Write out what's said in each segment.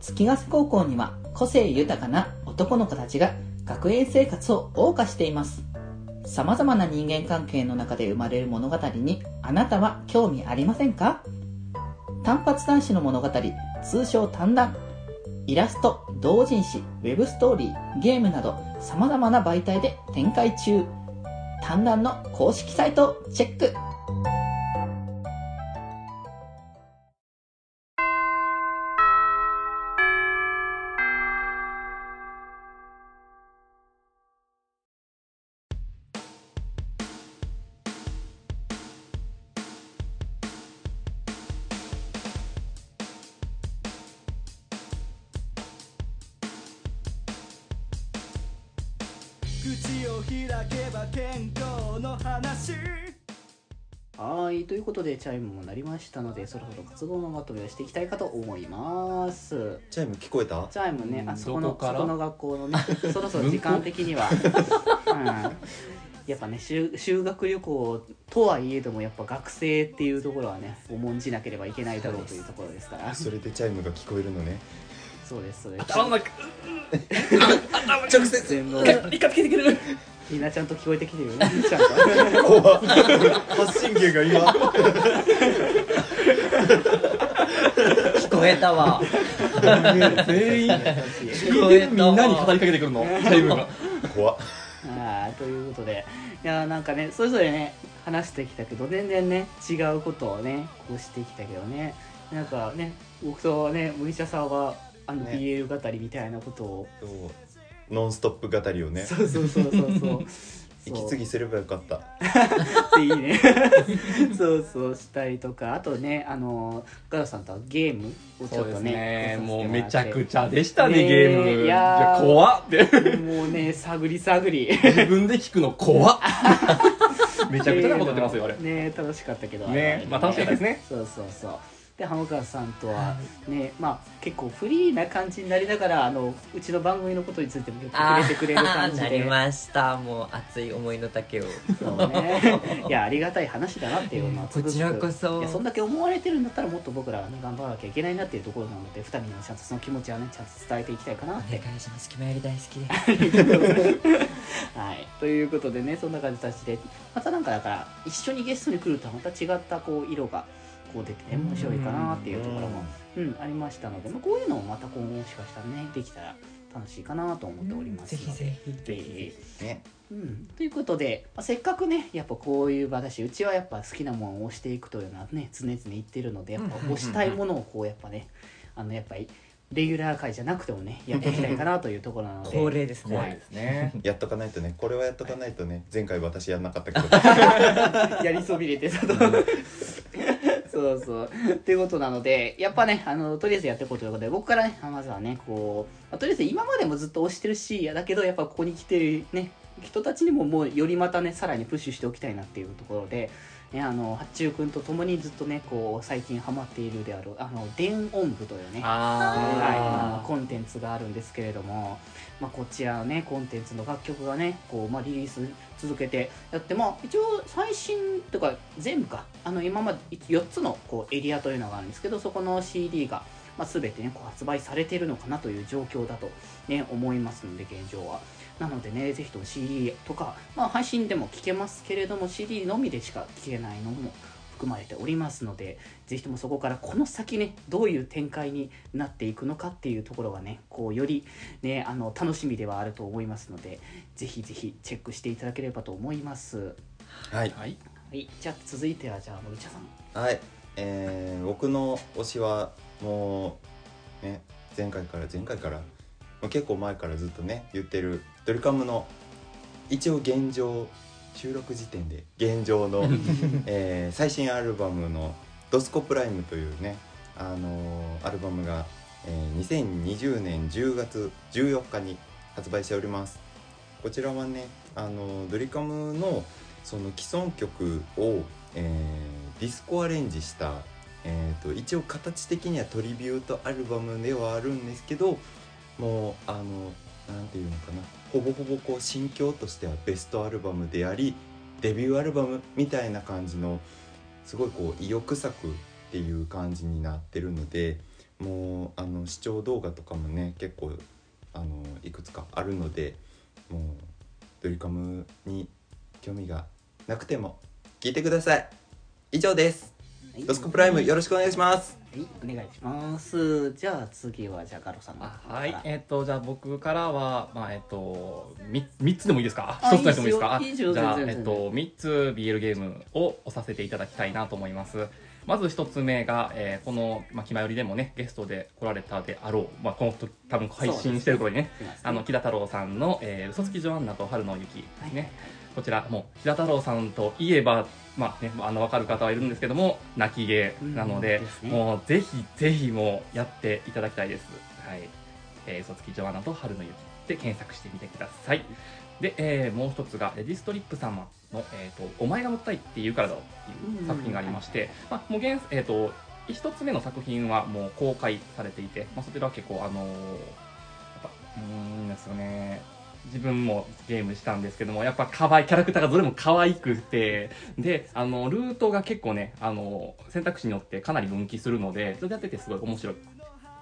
月ヶ瀬高校には個性豊かな男の子たちが学園生活を謳歌しています。様々な人間関係の中で生まれる物語にあなたは興味ありませんか？単発男子の物語、通称単談。イラスト、同人誌、ウェブストーリー、ゲームなど様々な媒体で展開中。単談の公式サイトをチェック口を開けば健康の話。はい、ということでチャイムも鳴りましたので、そろそろ活動のまとめをしていきたいかと思います。チャイム聞こえた？チャイムね、あそこのどこから？そこの学校のね、そろそろ時間的には、う？ん、やっぱね修修学旅行とはいえどもやっぱ学生っていうところはね重んじなければいけないだろうというところですから。それでチャイムが聞こえるのねそうですそうです。頭の中直接全部理科つけてくれるみんなちゃんと聞こえてきてるよねちゃんと怖っ発信源が今聞こえたわ全員聞こえたみんなに語りかけてくるのタイムが怖っあということでいやなんかねそれぞれね話してきたけど全然ね違うことをねこうしてきたけどねなんかね僕とね麦茶さんはあのね。BL 語りみたいなことを、そう。ノンストップ語りをね。そうそうそうそうそう。息継ぎすればよかった。っていいね。そうそうしたりとか。あとねあのガラさんとはゲームをちょっとねね。もうめちゃくちゃでしたねねゲーム。いやー。怖っ。ってもうね探り探り。自分で聞くの怖っ。めちゃくちゃなこと言ってますよあれ。ね楽しかったけど。ねまあ楽しかったですね。そうそうそうで浜川さんとはねまあ結構フリーな感じになりながらあのうちの番組のことについてもよく触れてくれる感じ なりでました。もう熱い思いの丈を。そうね。いやありがたい話だなっていうのは つくづくこちらこそ。いやそんだけ思われてるんだったらもっと僕らはね頑張らなきゃいけないなっていうところなので2人にもちゃんとその気持ちはねちゃんと伝えていきたいかなおって。願い。します決まり大好きではい、ということでねそんな感じで。またなんかだから一緒にゲストに来るとまた違ったこう色がこう出てね面白いかなっていうところも、うん、ありましたので、まあ、こういうのもまた今後もしかしたらねできたら楽しいかなと思っておりますので、ぜひぜひぜひ。ねうん、ということで、まあ、せっかくねやっぱこういう場だしうちはやっぱ好きなものを押していくというのはね常々言ってるのでやっぱ押したいものをこうやっぱねあのやっぱりレギュラー会じゃなくてもねやっていきたいかなというところなので。恒例ですね。怖いですね。やっとかないとね。これはやっとかないとね。前回私やんなかったけど。やりそびれてたとそうそう。ということなのでやっぱねあのとりあえずやっていこうということで僕からねまずはねこう、まあとりあえず今までもずっと推してるしやだけどやっぱここに来てるね人たちにももうよりまたねさらにプッシュしておきたいなっていうところで、ね、あの八中君と共にずっとねこう最近ハマっているであるあの電音部というねはい、あのあコンテンツがあるんですけれども、まあ、こちらのねコンテンツの楽曲がねこう、まあ、リリース続けてやってまあ一応最新とか全部かあの今まで4つのこうエリアというのがあるんですけどそこの CD が、まあ、全てねこう発売されているのかなという状況だと、ね、思いますので現状は。なのでね、ぜひとも CD とか、まあ、配信でも聴けますけれども CD のみでしか聴けないのも含まれておりますのでぜひともそこからこの先ねどういう展開になっていくのかっていうところがねこうよりねあの楽しみではあると思いますのでぜひぜひチェックしていただければと思います。はい。はい。はい。じゃあ続いてはじゃあ森茶さん。はい。えー、僕の推しはもうね前回から前回からもう結構前からずっとね言ってるドリカムの一応現状収録時点で現状の、えー最新アルバムの「ドスコプライム」というね、あのーアルバムが、えー2020年10月14日に発売しております。こちらはね、あのードリカムのその既存曲を、えーディスコアレンジした、えー、と一応形的にはトリビュートアルバムではあるんですけどもうあのなんていうのかな。ほぼほぼこう心境としてはベストアルバムでありデビューアルバムみたいな感じのすごいこう意欲作っていう感じになってるのでもうあの視聴動画とかもね結構あのいくつかあるのでもうドリカムに興味がなくても聞いてください。以上です。ドスコプライムよろしくお願いします。はいお願いします。じゃあ次はじゃあガロさんのあはい。えっ、とじゃあ僕からはまあえっ、とみ三つでもいいですか？あ一つ出してもいいですか？いいですよ。じゃあ全然えっ、と三つ BL ゲームを押させていただきたいなと思いますまず一つ目が、えーこの、まあ、気まよりでもねゲストで来られたであろう、まあ、このと多分配信してる頃にねすいませんあの木田太郎さんの、えー、嘘つきジョアンナと春の雪ですね、こちらもう木田太郎さんといえばまあねあの分かる方はいるんですけども泣き芸なので,、うもうぜひぜひもうやっていただきたいです。はい、えー、嘘つきジョアンナと春の雪で検索してみてくださいで、えーもう一つがレディストリップ様の、えーと「お前が乗ったいって言うからだろ」っていう作品がありまして、まあ、もう現、えー、と一つ目の作品はもう公開されていて、まあ、そちらは結構あのーやっぱうーんですよね。自分もゲームしたんですけどもやっぱ可愛いキャラクターがどれも可愛くてであのルートが結構ねあの選択肢によってかなり分岐するのでそれでやっててすごい面白く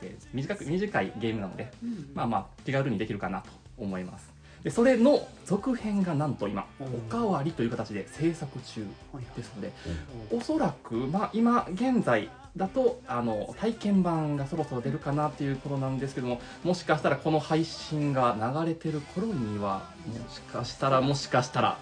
て短く短いゲームなのでうん。まあまあ気軽にできるかなと思いますでそれの続編がなんと今うん。おかわりという形で制作中はいですのでおそらく、まあ、今現在だとあの体験版がそろそろ出るかなっていう頃なんですけどももしかしたらこの配信が流れてる頃にはもしかしたらもしかしたら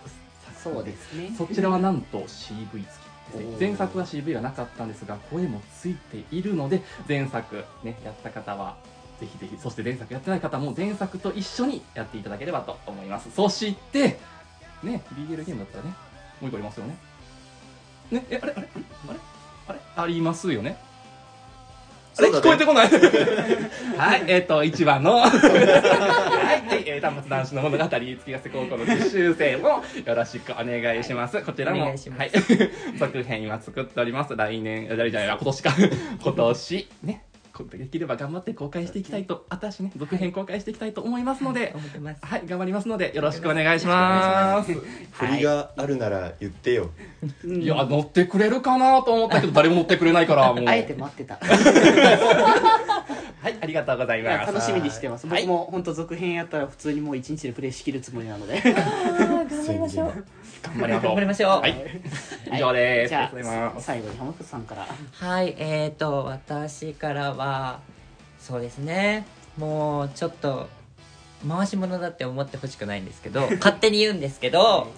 そうですね。そちらはなんと CV 付きですおー。ね前作は CV がなかったんですが声もついているので前作ねやった方はぜひぜひそして前作やってない方も前作と一緒にやっていただければと思います。そしてね BL ゲームだったらねもう一個ありますよね。ねえあれあれあれあれありますよね。あれね。聞こえてこない。はい、えっ、と、1番の、はい、えー、端末男子の物語、月ヶ瀬高校の実習生もよろしくお願いします。こちらも、いはい、続編今作っております。来年、あじゃじゃ今年か、今年、ね、こできれば頑張って公開していきたいと、私ね、続編公開していきたいと思いますので、思ってます。はい、頑張りますので、よろしくお願いします。振りがあるなら言ってよ。うんいや、乗ってくれるかなと思ったけど、誰も乗ってくれないから、もう。あえて待ってた はい、ありがとうございいやます。楽しみにしてます。はい。僕も本当続編やったら普通にもう一日でプレイしきるつもりなので。頑張りましょう。頑張りましょう。頑張りましょう。はい、以上です。じゃありがとうございます。あ最後に浜口さんから。はいえーと私からはそうですね。もうちょっと回し物だって思ってほしくないんですけど 勝手に言うんですけど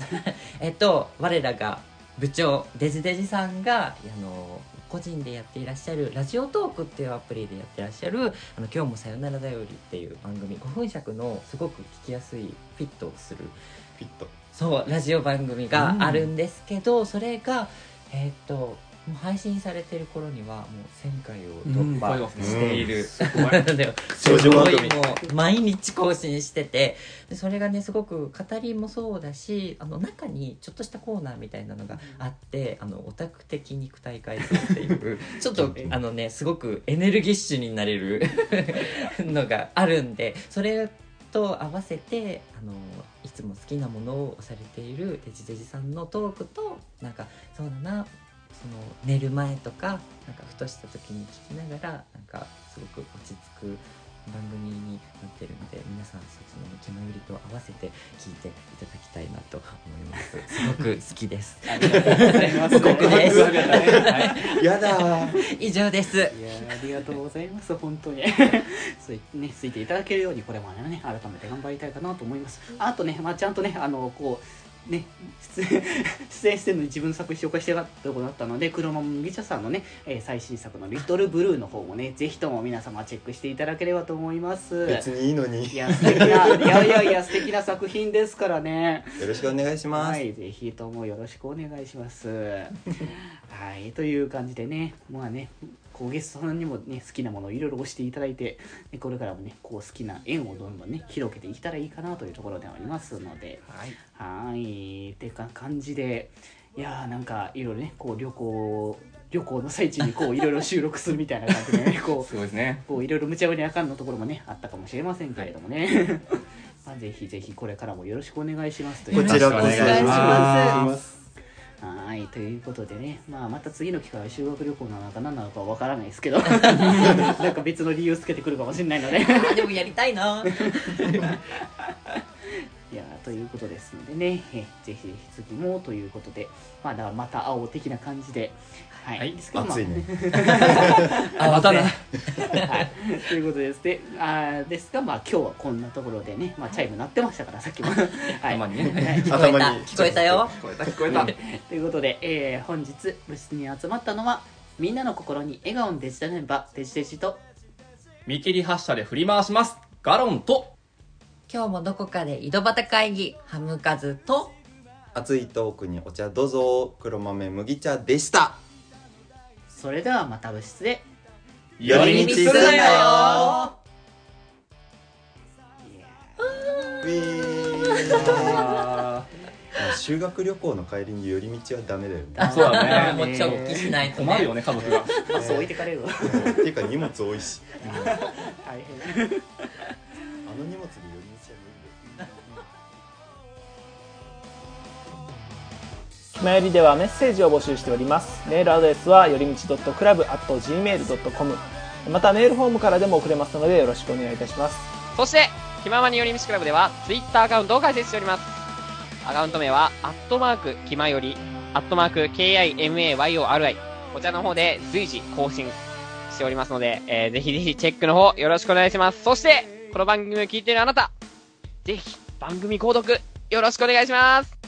えっと我らが部長デジデジさんがあの個人でやっていらっしゃるラジオトークっていうアプリでやってらっしゃる「あの今日もさよならだより」っていう番組5分尺のすごく聞きやすいフィットをするフィット。そうラジオ番組があるんですけど、それがえーっともう配信されてる頃にはもう1000回を突破している、でもすごいもう毎日更新しててでそれがねすごく語りもそうだしあの中にちょっとしたコーナーみたいなのがあってあのオタク的肉体改造っていう ちょっとあのねすごくエネルギッシュになれる のがあるんでそれと合わせてあのいつも好きなものをされているデジデジさんのトークとなんかそうだなその寝る前とかなんかふとした時に聞きながらなんかすごく落ち着く番組になってるので皆さんそっちの気まよりと合わせて聞いていただきたいなと思います。すごく好きです。ありがとうございます。報告です。はいやだー。以上です。いやーありがとうございます。本当に。そうねついていただけるようにこれまでね改めて頑張りたいかなと思います。あとねまあちゃんとねあのこうね出演 出演してるのに自分の作品紹介してなかったところだったので黒間麦茶さんのね、えー最新作の「リトルブルー」の方もねぜひとも皆様チェックしていただければと思います。別にいいのに。いや素敵ないやいやいや素敵な作品ですからね。よろしくお願いします、はい、ぜひともよろしくお願いします。はい、という感じでね、まあね、こうゲストさんにもね、好きなものをいろいろ押していただいて、ねこれからもね、こう好きな縁をどんどんね、広げていけたらいいかなというところではありますので、はい。はい、ってか感じで、いやーなんかいろいろね、こう旅行、旅行の最中にこういろいろ収録するみたいな感じでね、こうすごいですね。こういろいろ無茶ぶりあかんのところもねあったかもしれませんけれどもね、まあ、ぜひぜひこれからもよろしくお願いしますというこちらこそよろしくお願いしますはいはい、ということでね、まあ、また次の機会は修学旅行なのか何なのかわからないですけど なんか別の理由つけてくるかもしれないので。でもやりたいな。やということですのでね。えぜひ次もということで。まあだからまた青的な感じで。はい、はい。ですけどまあ。暑いね。あまたなはい、ということです。であーですがまあ今日はこんなところでね、まあ、チャイム鳴ってましたからさっきも。はい。たまにね。はい。聞こえた。頭に聞こえたよ。聞こえた。聞こえたということで、えー本日部室に集まったのはみんなの心に笑顔のデジタルメンバーデジデジと。見切り発車で振り回します。ガロンと今日もどこかで井戸端会議ハムカズと。熱いトークにお茶どうぞ。黒豆麦茶でした。それではまた部室で。寄り道するなよ。ウィーあまあ修学旅行の帰りに寄り道はダメだよね。ーそうだね。もう直帰しないーと困るよね家族が。バス置いてかれる。わっていうか荷物多いし。大変あの荷物で寄り道は無理よひまよりではメッセージを募集しておりますメールアドレスはよりみち .club.gmail.com またメールフォームからでも送れますのでよろしくお願いいたしますそして、気ままに寄り道クラブでは、ツイッターアカウントを開設しております。アカウント名は、アットマーク、気まより、アットマーク、KIMAYORI。こちらの方で随時更新しておりますので、えー、ぜひぜひチェックの方よろしくお願いします。そして、この番組を聞いているあなた、ぜひ番組購読よろしくお願いします。